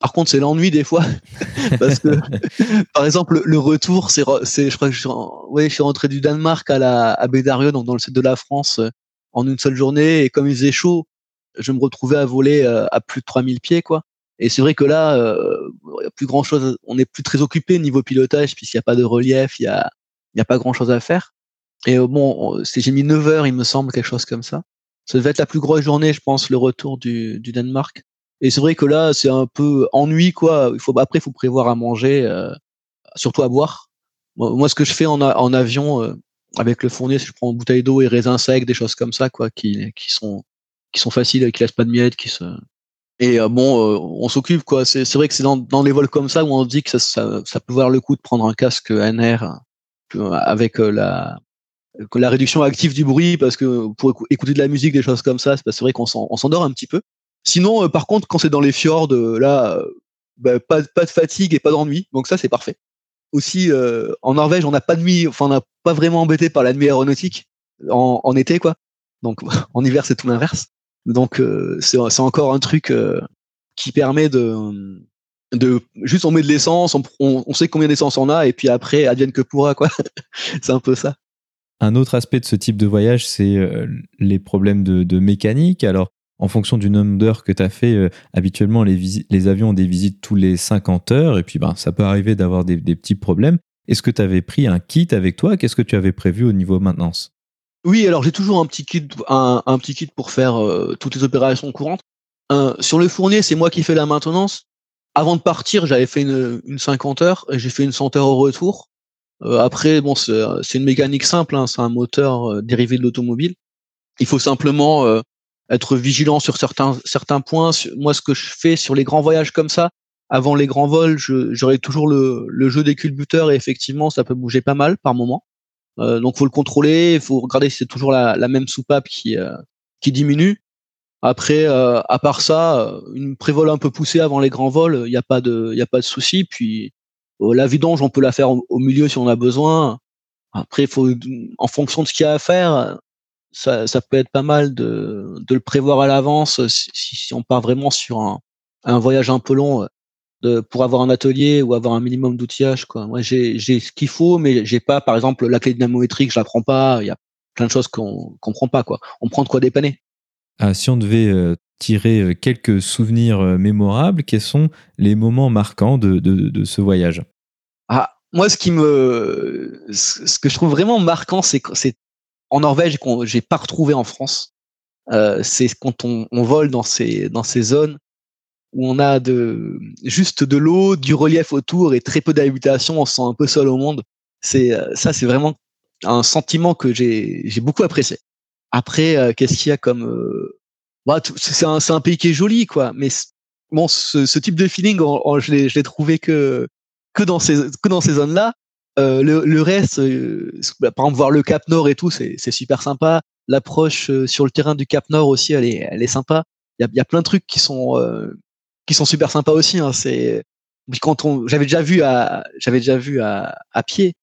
Par contre, c'est l'ennui des fois parce que par exemple le retour c'est c'est je crois que je suis ouais, je suis rentré du Danemark à la à Bédarieux donc dans le sud de la France euh, en une seule journée et comme il faisait chaud, je me retrouvais à voler euh, à plus de 3000 pieds quoi. Et c'est vrai que là, euh, il y a plus grand chose, on n'est plus très occupé niveau pilotage puisqu'il n'y a pas de relief, il y a, y a pas grand chose à faire. Et euh, bon, j'ai mis 9 heures, il me semble, quelque chose comme ça. Ça devait être la plus grosse journée, je pense, le retour du, du Danemark. Et c'est vrai que là, c'est un peu ennui, quoi. Il faut, après, il faut prévoir à manger, euh, surtout à boire. Moi, ce que je fais en, avion, euh, avec le fournier, c'est que je prends une bouteille d'eau et raisins secs, des choses comme ça, quoi, qui, qui sont, qui sont faciles, qui laissent pas de miettes, qui se, et bon, on s'occupe, quoi. C'est, vrai que c'est dans, dans les vols comme ça où on se dit que ça, ça, ça peut valoir le coup de prendre un casque NR avec la, la réduction active du bruit parce que pour écouter de la musique, des choses comme ça, c'est vrai qu'on s'endort un petit peu. Sinon, euh, par contre, quand c'est dans les fjords, euh, là, euh, bah, pas, de fatigue et pas d'ennui, donc ça c'est parfait. Aussi, en Norvège, on n'a pas de nuit, enfin on n'a pas vraiment embêté par la nuit aéronautique en, été, quoi. Donc en hiver c'est tout l'inverse. Donc c'est encore un truc qui permet de de juste on met de l'essence, on, sait combien d'essence on a et puis après advienne que pourra quoi. c'est un peu ça. Un autre aspect de ce type de voyage, c'est les problèmes de, mécanique. Alors, en fonction du nombre d'heures que tu as fait, euh, habituellement, les, avions ont des visites tous les 50 heures, et puis ben, ça peut arriver d'avoir des, petits problèmes. Est-ce que tu avais pris un kit avec toi? Qu'est-ce que tu avais prévu au niveau maintenance? Oui, alors j'ai toujours un petit kit, un, petit kit pour faire euh, toutes les opérations courantes. sur le fournier, c'est moi qui fais la maintenance. Avant de partir, j'avais fait une, une 50 heures et j'ai fait une 100 heures au retour. Euh, après, bon, c'est une mécanique simple, hein, c'est un moteur dérivé de l'automobile. Il faut simplement être vigilant sur certains certains points. Moi, ce que je fais sur les grands voyages comme ça, avant les grands vols, j'aurai toujours le, le, jeu des culbuteurs et effectivement, ça peut bouger pas mal par moment. Euh, donc, faut le contrôler. Il faut regarder si c'est toujours la, la, même soupape qui qui diminue. Après, à part ça, une prévol un peu poussée avant les grands vols, il n'y a pas de il a pas de souci. Puis la vidange, on peut la faire au, milieu si on a besoin. Après, faut, en fonction de ce qu'il y a à faire, ça, ça peut être pas mal de, de le prévoir à l'avance si, si, on part vraiment sur un, un voyage un peu long de, pour avoir un atelier ou avoir un minimum d'outillage. Quoi. Moi, j'ai, j'ai ce qu'il faut, mais j'ai pas, par exemple, la clé dynamométrique, je la prends pas. Il y a plein de choses qu'on qu'on prend pas. Quoi. On prend de quoi dépanner. Ah, si on devait euh, tirer euh, quelques souvenirs euh, mémorables, quels sont les moments marquants de, de, de ce voyage? Ah, moi, ce qui me, ce que je trouve vraiment marquant, c'est c'est en Norvège qu'on j'ai pas retrouvé en France. Euh, c'est quand on, on, vole dans ces dans ces zones où on a de juste de l'eau, du relief autour et très peu d'habitation, on se sent un peu seul au monde. C'est ça, c'est vraiment un sentiment que j'ai j'ai beaucoup apprécié. Après, euh, qu'est-ce qu'il y a comme euh, bah, c'est un c'est un pays qui est joli quoi, mais bon ce, ce type de feeling, je l'ai je l'ai trouvé que que dans ces que dans ces zones là. Euh, le, le, reste, euh, bah, par exemple voir le Cap Nord et tout, c'est super sympa. L'approche euh, sur le terrain du Cap Nord aussi, elle est elle est sympa. Il y a, y a plein de trucs qui sont qui sont super sympas aussi. Hein. C'est quand on, j'avais déjà vu à, j'avais déjà vu à, à pied.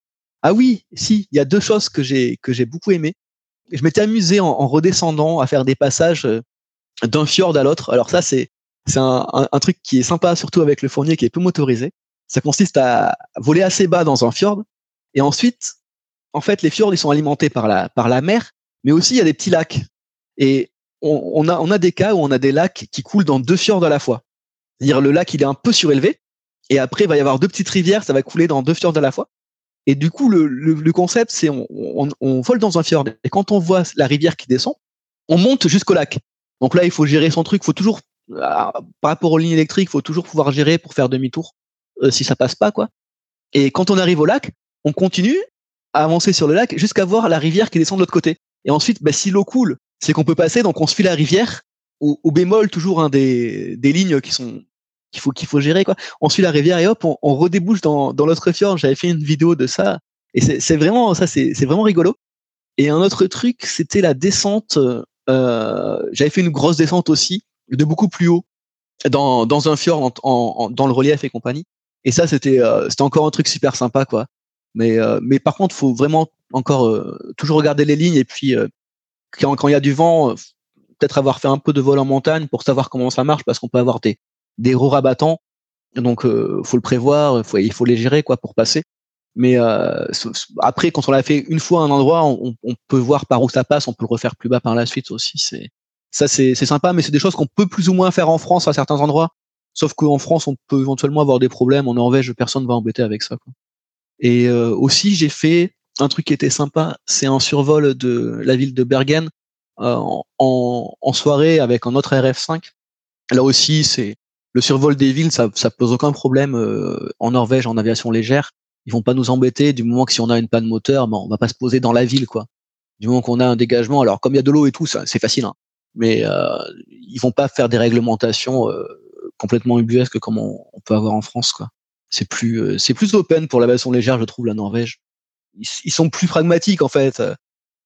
Ah oui, si, il y a deux choses que j'ai que j'ai beaucoup aimé. Je m'étais amusé en, en, redescendant à faire des passages euh, d'un fjord à l'autre. Alors ça, c'est c'est un, un, un, truc qui est sympa, surtout avec le fournier qui est peu motorisé. Ça consiste à voler assez bas dans un fjord et ensuite, en fait, les fjords ils sont alimentés par la par la mer, mais aussi il y a des petits lacs. Et on, on a on a des cas où on a des lacs qui coulent dans deux fjords à la fois. C'est-à-dire le lac, il est un peu surélevé, et après, il va y avoir deux petites rivières, ça va couler dans deux fjords à la fois. Et du coup, le, le, le concept, c'est on, on, on, vole dans un fjord, et quand on voit la rivière qui descend, on monte jusqu'au lac. Donc là, il faut gérer son truc, il faut toujours, ah, par rapport aux lignes électriques, il faut toujours pouvoir gérer pour faire demi-tour, euh, si ça passe pas, quoi. Et quand on arrive au lac, on continue à avancer sur le lac jusqu'à voir la rivière qui descend de l'autre côté. Et ensuite, bah, si l'eau coule, c'est qu'on peut passer, donc on se file la rivière, au, bémol toujours un des, des lignes qui sont qu'il faut qu'il faut gérer quoi. On suit la rivière et hop, on, on redébouche dans, dans l'autre fjord. J'avais fait une vidéo de ça et c'est vraiment ça, c'est vraiment rigolo. Et un autre truc, c'était la descente. Euh, J'avais fait une grosse descente aussi, de beaucoup plus haut, dans, dans un fjord, en, en, dans le relief et compagnie. Et ça, c'était euh, c'était encore un truc super sympa quoi. Mais euh, mais par contre, faut vraiment encore euh, toujours regarder les lignes et puis quand, quand il y a du vent, peut-être avoir fait un peu de vol en montagne pour savoir comment ça marche parce qu'on peut avoir des, des roues rabattants. Donc, euh, faut le prévoir, faut, il faut les gérer quoi pour passer. Mais euh, après, quand on l'a fait une fois à un endroit, on, on, peut voir par où ça passe, on peut le refaire plus bas par la suite aussi. C'est ça, c'est sympa, mais c'est des choses qu'on peut plus ou moins faire en France à certains endroits. Sauf qu'en France, on peut éventuellement avoir des problèmes. En Norvège, personne va embêter avec ça. Quoi. Et euh, aussi, j'ai fait un truc qui était sympa, c'est un survol de la ville de Bergen euh, en, en, soirée avec un autre RF5. Là aussi, c'est le survol des villes, ça, ça pose aucun problème euh, en Norvège en aviation légère. Ils vont pas nous embêter du moment que si on a une panne moteur, ben, on va pas se poser dans la ville, quoi. Du moment qu'on a un dégagement, alors comme il y a de l'eau et tout, c'est facile, hein. mais euh, ils vont pas faire des réglementations euh, complètement ubuesques comme on, peut avoir en France, quoi. C'est plus, euh, c'est plus open pour l'aviation légère, je trouve, la Norvège. Ils, sont plus pragmatiques en fait.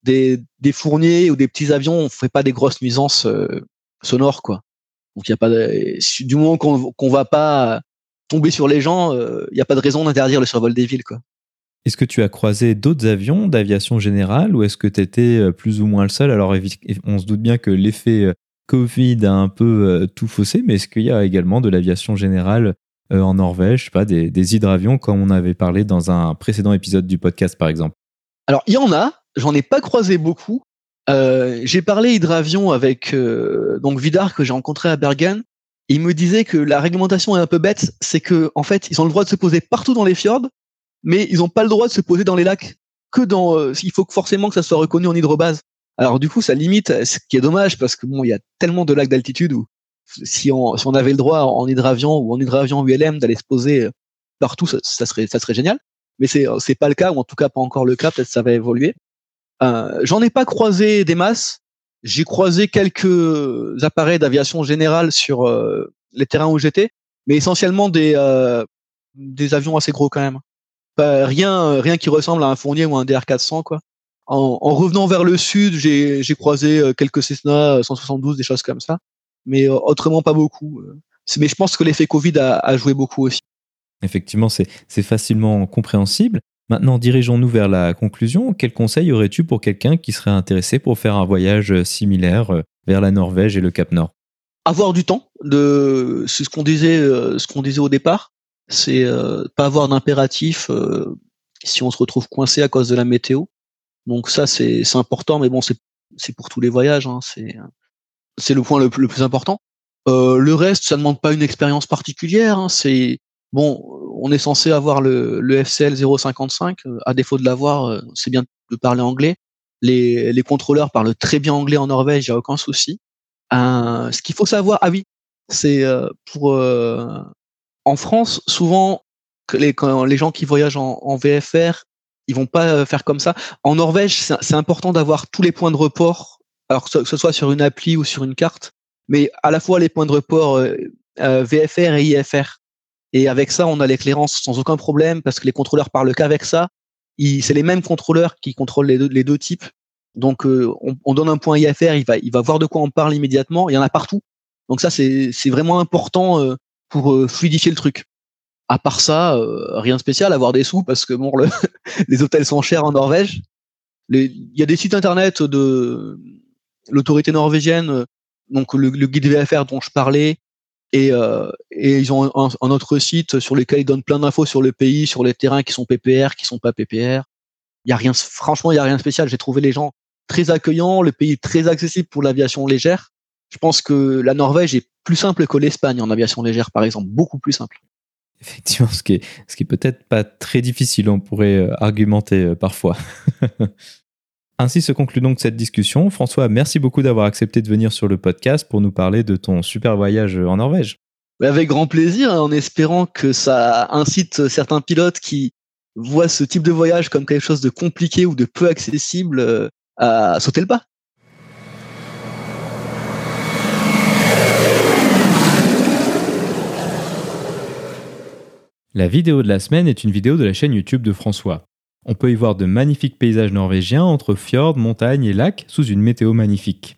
Des, fourniers ou des petits avions, on fait pas des grosses nuisances euh, sonores, quoi. Donc il y a pas du moment qu'on qu'on va pas tomber sur les gens, il euh, n'y a pas de raison d'interdire le survol des villes quoi. Est-ce que tu as croisé d'autres avions d'aviation générale ou est-ce que tu étais euh, plus ou moins le seul? Alors on se doute bien que l'effet Covid a un peu tout faussé, mais est-ce qu'il y a également de l'aviation générale en Norvège, pas, des, hydravions comme on avait parlé dans un précédent épisode du podcast par exemple? Alors il y en a, j'en ai pas croisé beaucoup, euh, j'ai parlé hydravion avec euh, donc Vidar que j'ai rencontré à Bergen. il me disait que la réglementation est un peu bête, c'est que en fait ils ont le droit de se poser partout dans les fjords, mais ils n'ont pas le droit de se poser dans les lacs que dans. Euh, il faut forcément que ça soit reconnu en hydrobase. Alors du coup ça limite, ce qui est dommage parce que bon il y a tellement de lacs d'altitude où si on, avait le droit en hydravion ou en hydravion ULM d'aller se poser partout, ça, serait ça serait génial. Mais c'est c'est pas le cas ou en tout cas pas encore le cas. Peut-être ça va évoluer. Euh, J'en ai pas croisé des masses. J'ai croisé quelques appareils d'aviation générale sur euh, les terrains où j'étais, mais essentiellement des euh, des avions assez gros quand même. Rien rien qui ressemble à un Fournier ou un DR400 quoi. En, en revenant vers le sud, j'ai croisé euh, quelques Cessna 172, des choses comme ça, mais euh, autrement pas beaucoup. Mais je pense que l'effet Covid a, a joué beaucoup aussi. Effectivement, c'est facilement compréhensible. Maintenant, dirigeons-nous vers la conclusion. Quel conseil aurais-tu pour quelqu'un qui serait intéressé pour faire un voyage similaire euh, vers la Norvège et le Cap Nord? Avoir du temps, de, c'est ce qu'on disait, euh, ce qu'on disait au départ. C'est euh, pas avoir d'impératif si on se retrouve coincé à cause de la météo. Donc ça, c'est important, mais bon, c'est pour tous les voyages. Hein, c'est le point le, plus important. le reste, ça ne demande pas une expérience particulière. Hein, c'est bon, on est censé avoir le, le FCL 055. Euh, à défaut de l'avoir, euh, c'est bien de parler anglais. Les, les contrôleurs parlent très bien anglais en Norvège, il n'y a aucun souci. Euh, ce qu'il faut savoir, ah oui, c'est pour en France, souvent les, quand les gens qui voyagent en, en VFR, ils vont pas faire comme ça. En Norvège, c'est important d'avoir tous les points de report, alors que ce soit sur une appli ou sur une carte, mais à la fois les points de report VFR et IFR. Et avec ça, on a l'éclairance sans aucun problème parce que les contrôleurs parlent qu'avec ça. C'est les mêmes contrôleurs qui contrôlent les deux, les deux types. Donc, euh, on, on, donne un point IFR, il va, il va voir de quoi on parle immédiatement. Il y en a partout. Donc ça, c'est vraiment important euh, pour euh, fluidifier le truc. À part ça, rien de spécial, avoir des sous parce que bon, le, les hôtels sont chers en Norvège. Il y a des sites internet de l'autorité norvégienne, donc le, le guide VFR dont je parlais, et, euh, et ils ont un, un, autre site sur lequel ils donnent plein d'infos sur le pays, sur les terrains qui sont PPR, qui sont pas PPR. Il y a rien, franchement, il y a rien de spécial. J'ai trouvé les gens très accueillants, le pays très accessible pour l'aviation légère. Je pense que la Norvège est plus simple que l'Espagne en aviation légère, par exemple, beaucoup plus simple. Effectivement, ce qui est, ce qui peut-être pas très difficile, on pourrait euh, argumenter euh, parfois. Ainsi se conclut donc cette discussion. François, merci beaucoup d'avoir accepté de venir sur le podcast pour nous parler de ton super voyage en Norvège. Avec grand plaisir, hein, en espérant que ça incite certains pilotes qui voient ce type de voyage comme quelque chose de compliqué ou de peu accessible euh, à sauter le pas. La vidéo de la semaine est une vidéo de la chaîne YouTube de François. On peut y voir de magnifiques paysages norvégiens entre fjords, montagnes et lacs sous une météo magnifique.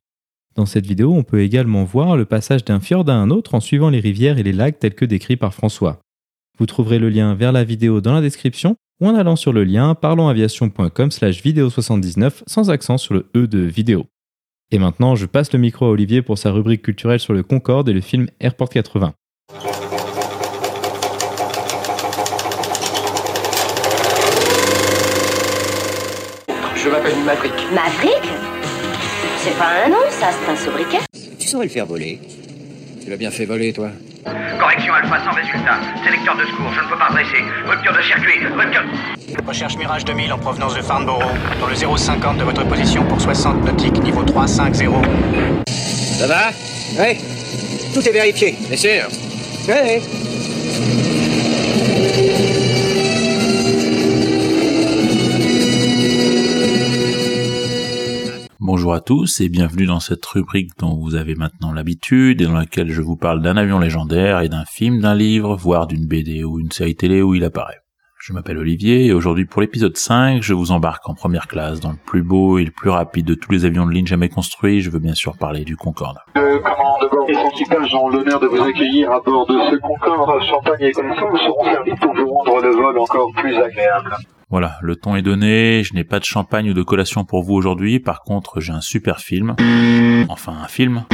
Dans cette vidéo, on peut également voir le passage d'un fjord à un autre en suivant les rivières et les lacs tels que décrits par François. Vous trouverez le lien vers la vidéo dans la description ou en allant sur le lien parlonsaviation.com slash vidéo 79 sans accent sur le E de vidéo. Et maintenant, je passe le micro à Olivier pour sa rubrique culturelle sur le Concorde et le film Airport 80. Je m'appelle Maverick. Maverick C'est pas un nom, ça, c'est un sobriquet. Tu saurais le faire voler. Tu l'as bien fait voler, toi. Correction Alpha sans résultat. Sélecteur de secours, je ne peux pas dresser. Rupture de circuit, rupture. Recherche Mirage 2000 en provenance de Farnborough, dans le 050 de votre position pour 60 nautiques, niveau 350. Ça va? Oui. Tout est vérifié. Bien sûr. Oui. Bonjour à tous et bienvenue dans cette rubrique dont vous avez maintenant l'habitude et dans laquelle je vous parle d'un avion légendaire et d'un film, d'un livre, voire d'une BD ou une série télé où il apparaît. Je m'appelle Olivier et aujourd'hui pour l'épisode 5, je vous embarque en première classe dans le plus beau et le plus rapide de tous les avions de ligne jamais construits. Je veux bien sûr parler du Concorde. L'honneur de vous accueillir à bord de ce Concorde. Champagne et seront servis pour vous rendre le vol encore plus agréable. Voilà, le ton est donné, je n'ai pas de champagne ou de collation pour vous aujourd'hui, par contre j'ai un super film, enfin un film,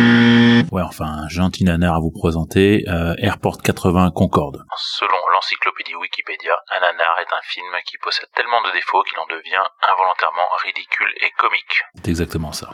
ouais enfin un gentil nanar à vous présenter, euh, Airport 80 Concorde. Selon l'encyclopédie Wikipédia, un nanar est un film qui possède tellement de défauts qu'il en devient involontairement ridicule et comique. C'est exactement ça.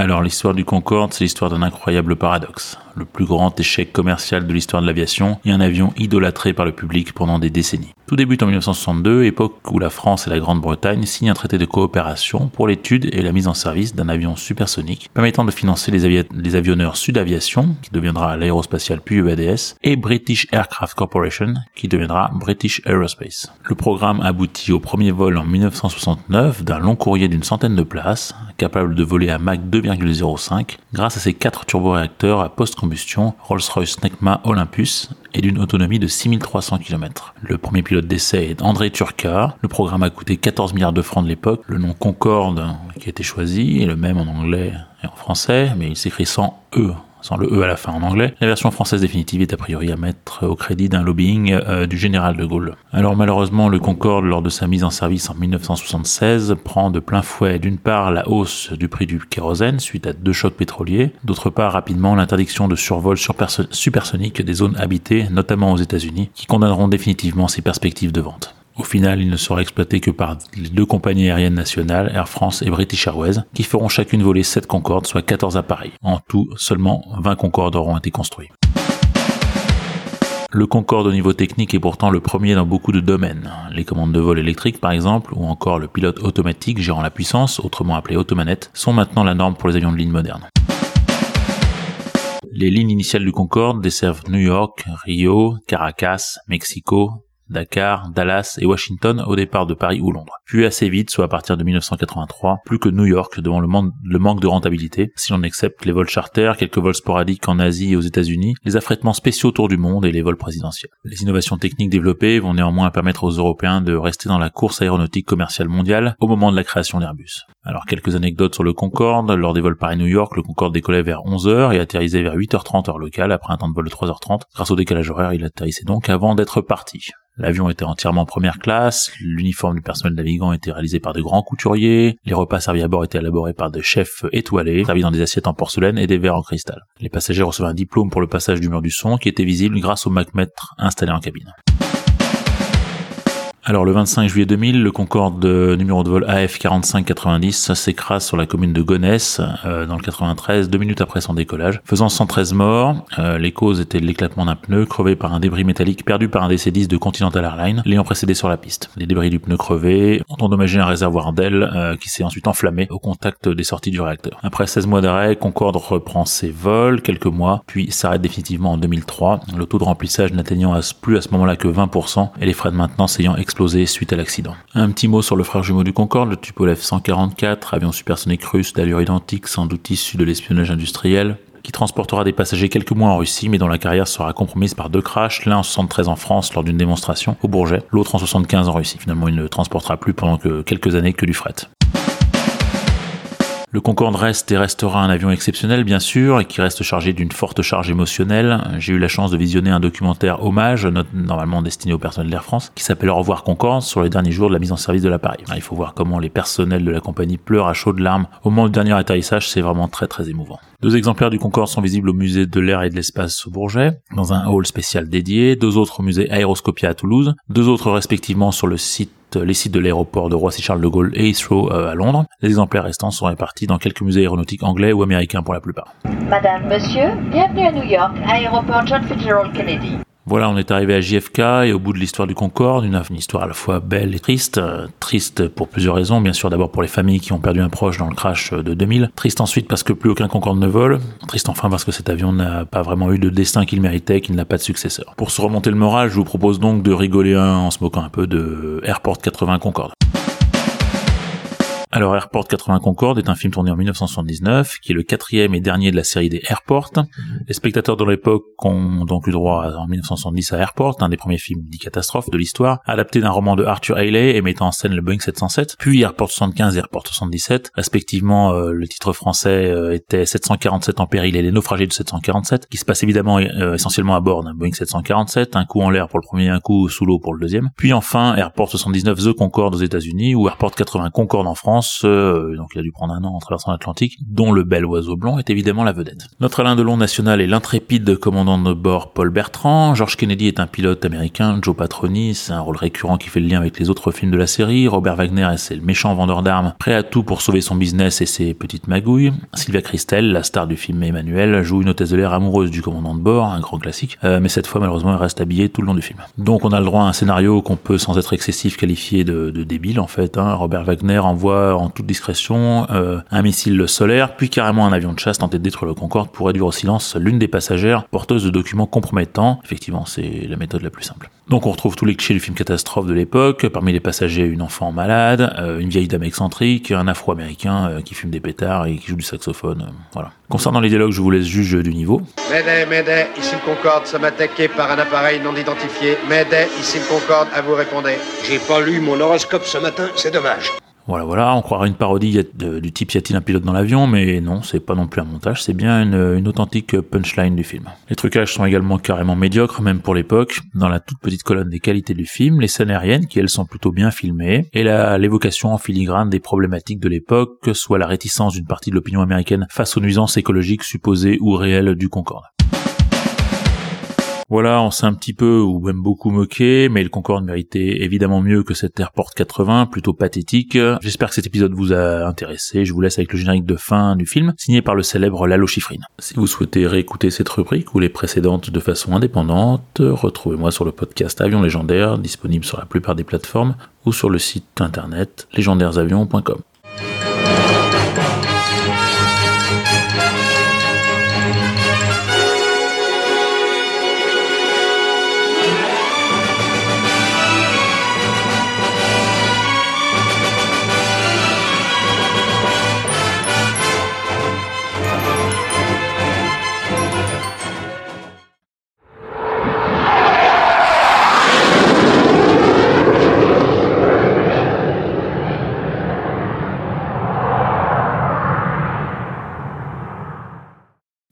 Alors l'histoire du Concorde, c'est l'histoire d'un incroyable paradoxe. Le plus grand échec commercial de l'histoire de l'aviation et un avion idolâtré par le public pendant des décennies. Tout débute en 1962, époque où la France et la Grande-Bretagne signent un traité de coopération pour l'étude et la mise en service d'un avion supersonique permettant de financer les, avionneurs Sud Aviation, qui deviendra l'aérospatiale puis EADS, et British Aircraft Corporation, qui deviendra British Aerospace. Le programme aboutit au premier vol en 1969 d'un long courrier d'une centaine de places, capable de voler à Mach 2,05 grâce à ses quatre turboréacteurs à post-combustion Rolls-Royce Necma Olympus et d'une autonomie de 6300 km. Le premier pilote d'essai est André Turca. Le programme a coûté 14 milliards de francs de l'époque. Le nom Concorde qui a été choisi est le même en anglais et en français, mais il s'écrit sans E sans le E à la fin en anglais. La version française définitive est a priori à mettre au crédit d'un lobbying euh, du général de Gaulle. Alors malheureusement, le Concorde, lors de sa mise en service en 1976, prend de plein fouet d'une part la hausse du prix du kérosène suite à deux chocs pétroliers, d'autre part rapidement l'interdiction de survol supersonique des zones habitées, notamment aux États-Unis, qui condamneront définitivement ses perspectives de vente. Au final, il ne sera exploité que par les deux compagnies aériennes nationales, Air France et British Airways, qui feront chacune voler 7 Concorde, soit 14 appareils. En tout, seulement 20 Concorde auront été construits. Le Concorde au niveau technique est pourtant le premier dans beaucoup de domaines. Les commandes de vol électriques par exemple, ou encore le pilote automatique gérant la puissance, autrement appelé automanette, sont maintenant la norme pour les avions de ligne modernes. Les lignes initiales du Concorde desservent New York, Rio, Caracas, Mexico, Dakar, Dallas et Washington au départ de Paris ou Londres. Puis assez vite, soit à partir de 1983, plus que New York devant le, manque de rentabilité, si l'on accepte les vols charters, quelques vols sporadiques en Asie et aux États-Unis, les affrètements spéciaux autour du monde et les vols présidentiels. Les innovations techniques développées vont néanmoins permettre aux Européens de rester dans la course aéronautique commerciale mondiale au moment de la création d'Airbus. Alors quelques anecdotes sur le Concorde. Lors des vols Paris-New York, le Concorde décollait vers 11h et atterrissait vers 8h30 heure locale après un temps de vol de 3h30. Grâce au décalage horaire, il atterrissait donc avant d'être parti. L'avion était entièrement en première classe, l'uniforme du personnel navigant était réalisé par de grands couturiers, les repas servis à bord étaient élaborés par des chefs étoilés, servis dans des assiettes en porcelaine et des verres en cristal. Les passagers recevaient un diplôme pour le passage du mur du son qui était visible grâce au macmètre installé en cabine. Alors le 25 juillet 2000, le Concorde numéro de vol AF 4590 s'écrase sur la commune de Gonesse euh, dans le 93 deux minutes après son décollage, faisant 113 morts. Euh, les causes étaient l'éclatement d'un pneu crevé par un débris métallique perdu par un des 10 de Continental Airlines, l'ayant précédé sur la piste. Les débris du pneu crevé ont endommagé un réservoir d'aile euh, qui s'est ensuite enflammé au contact des sorties du réacteur. Après 16 mois d'arrêt, Concorde reprend ses vols quelques mois, puis s'arrête définitivement en 2003, le taux de remplissage n'atteignant plus à ce moment-là que 20% et les frais de maintenance ayant suite à l'accident. Un petit mot sur le frère jumeau du Concorde, le Tupolev 144, avion supersonique russe d'allure identique, sans doute issu de l'espionnage industriel, qui transportera des passagers quelques mois en Russie, mais dont la carrière sera compromise par deux crashs, l'un en 73 en France lors d'une démonstration au Bourget, l'autre en 75 en Russie. Finalement, il ne transportera plus pendant que quelques années que du fret. Le Concorde reste et restera un avion exceptionnel, bien sûr, et qui reste chargé d'une forte charge émotionnelle. J'ai eu la chance de visionner un documentaire hommage, normalement destiné au personnel d'Air France, qui s'appelle Au revoir Concorde, sur les derniers jours de la mise en service de l'appareil. Il faut voir comment les personnels de la compagnie pleurent à chaudes larmes au moment du dernier atterrissage, c'est vraiment très très émouvant. Deux exemplaires du Concorde sont visibles au musée de l'air et de l'espace au Bourget, dans un hall spécial dédié, deux autres au musée Aéroscopia à Toulouse, deux autres respectivement sur le site les sites de l'aéroport de Roissy-Charles de Gaulle et Heathrow euh, à Londres. Les exemplaires restants sont répartis dans quelques musées aéronautiques anglais ou américains pour la plupart. Madame, monsieur, bienvenue à New York, aéroport John Fitzgerald Kennedy. Voilà, on est arrivé à JFK et au bout de l'histoire du Concorde, une, histoire à la fois belle et triste. Euh, triste pour plusieurs raisons, bien sûr d'abord pour les familles qui ont perdu un proche dans le crash de 2000. Triste ensuite parce que plus aucun Concorde ne vole. Triste enfin parce que cet avion n'a pas vraiment eu de destin qu'il méritait, qu'il n'a pas de successeur. Pour se remonter le moral, je vous propose donc de rigoler un en se moquant un peu de Airport 80 Concorde. Alors Airport 80 Concorde est un film tourné en 1979, qui est le quatrième et dernier de la série des Airport. Les spectateurs de l'époque ont donc eu droit en 1970 à Airport, un des premiers films dit catastrophe de l'histoire, adapté d'un roman de Arthur Haley et mettant en scène le Boeing 707, puis Airport 75 et Airport 77. Respectivement, euh, le titre français euh, était 747 en péril et les naufragés de 747, qui se passe évidemment euh, essentiellement à bord d'un Boeing 747, un coup en l'air pour le premier, un coup sous l'eau pour le deuxième. Puis enfin Airport 79 The Concorde aux États-Unis ou Airport 80 Concorde en France euh, donc il a dû prendre un an en traversant l'Atlantique, dont le bel oiseau blanc est évidemment la vedette. Notre Alain Delon national est l'intrépide commandant de bord Paul Bertrand, George Kennedy est un pilote américain, Joe Patroni, c'est un rôle récurrent qui fait le lien avec les autres films de la série, Robert Wagner c'est le méchant vendeur d'armes, prêt à tout pour sauver son business et ses petites magouilles, Sylvia Christel, la star du film Emmanuel, joue une hôtesse de l'air amoureuse du commandant de bord, un grand classique, euh, mais cette fois malheureusement elle reste habillée tout le long du film. Donc on a le droit à un scénario qu'on peut sans être excessif qualifier de, débile en fait, hein. Robert Wagner envoie en toute discrétion euh, un missile solaire, puis carrément un avion de chasse tenté de détruire le Concorde pour réduire au silence l'une des passagères porteuses de documents compromettants. Effectivement, c'est la méthode la plus simple. Donc on retrouve tous les clichés du film catastrophe de l'époque, parmi les passagers une enfant malade, euh, une vieille dame excentrique, un afro-américain euh, qui fume des pétards et qui joue du saxophone, voilà. Concernant les dialogues, je vous laisse juge du niveau. Mayday, Mayday, ici le Concorde, sommes attaqué par un appareil non identifié. Mayday, ici le Concorde, à vous répondre. J'ai pas lu mon horoscope ce matin, c'est dommage. Voilà, voilà, on croirait une parodie de- du type y a-t-il un pilote dans l'avion, mais non, c'est pas non plus un montage, c'est bien une, authentique punchline du film. Les trucages sont également carrément médiocres, même pour l'époque. Dans la toute petite colonne des qualités du film, les scènes aériennes, qui elles sont plutôt bien filmées, et l'évocation en filigrane des problématiques de l'époque, soit la réticence d'une partie de l'opinion américaine face aux nuisances écologiques supposées ou réelles du Concorde. Voilà, on s'est un petit peu ou même beaucoup moqué, mais le Concorde méritait évidemment mieux que cet Airport 80, plutôt pathétique. J'espère que cet épisode vous a intéressé. Je vous laisse avec le générique de fin du film, signé par le célèbre Lalo Schifrin. Si vous souhaitez réécouter cette rubrique ou les précédentes de façon indépendante, retrouvez-moi sur le podcast Avion Légendaire, disponible sur la plupart des plateformes, ou sur le site internet légendairesavions.com.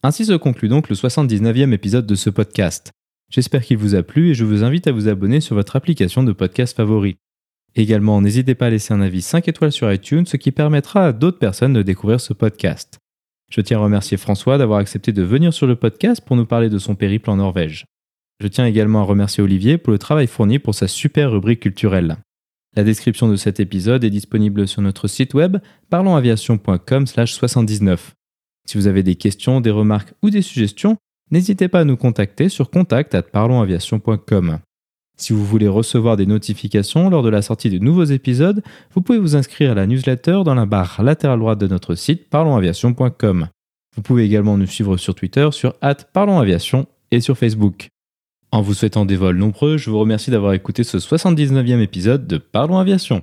Ainsi se conclut donc le 79e épisode de ce podcast. J'espère qu'il vous a plu et je vous invite à vous abonner sur votre application de podcast favori. Également, n'hésitez pas à laisser un avis 5 étoiles sur iTunes, ce qui permettra à d'autres personnes de découvrir ce podcast. Je tiens à remercier François d'avoir accepté de venir sur le podcast pour nous parler de son périple en Norvège. Je tiens également à remercier Olivier pour le travail fourni pour sa super rubrique culturelle. La description de cet épisode est disponible sur notre site web parlonsaviation.com/79. Si vous avez des questions, des remarques ou des suggestions, n'hésitez pas à nous contacter sur contact@parlonsaviation.com. Si vous voulez recevoir des notifications lors de la sortie de nouveaux épisodes, vous pouvez vous inscrire à la newsletter dans la barre latérale droite de notre site parlonsaviation.com. Vous pouvez également nous suivre sur Twitter sur @parlonsaviation et sur Facebook. En vous souhaitant des vols nombreux, je vous remercie d'avoir écouté ce 79e épisode de Parlons Aviation.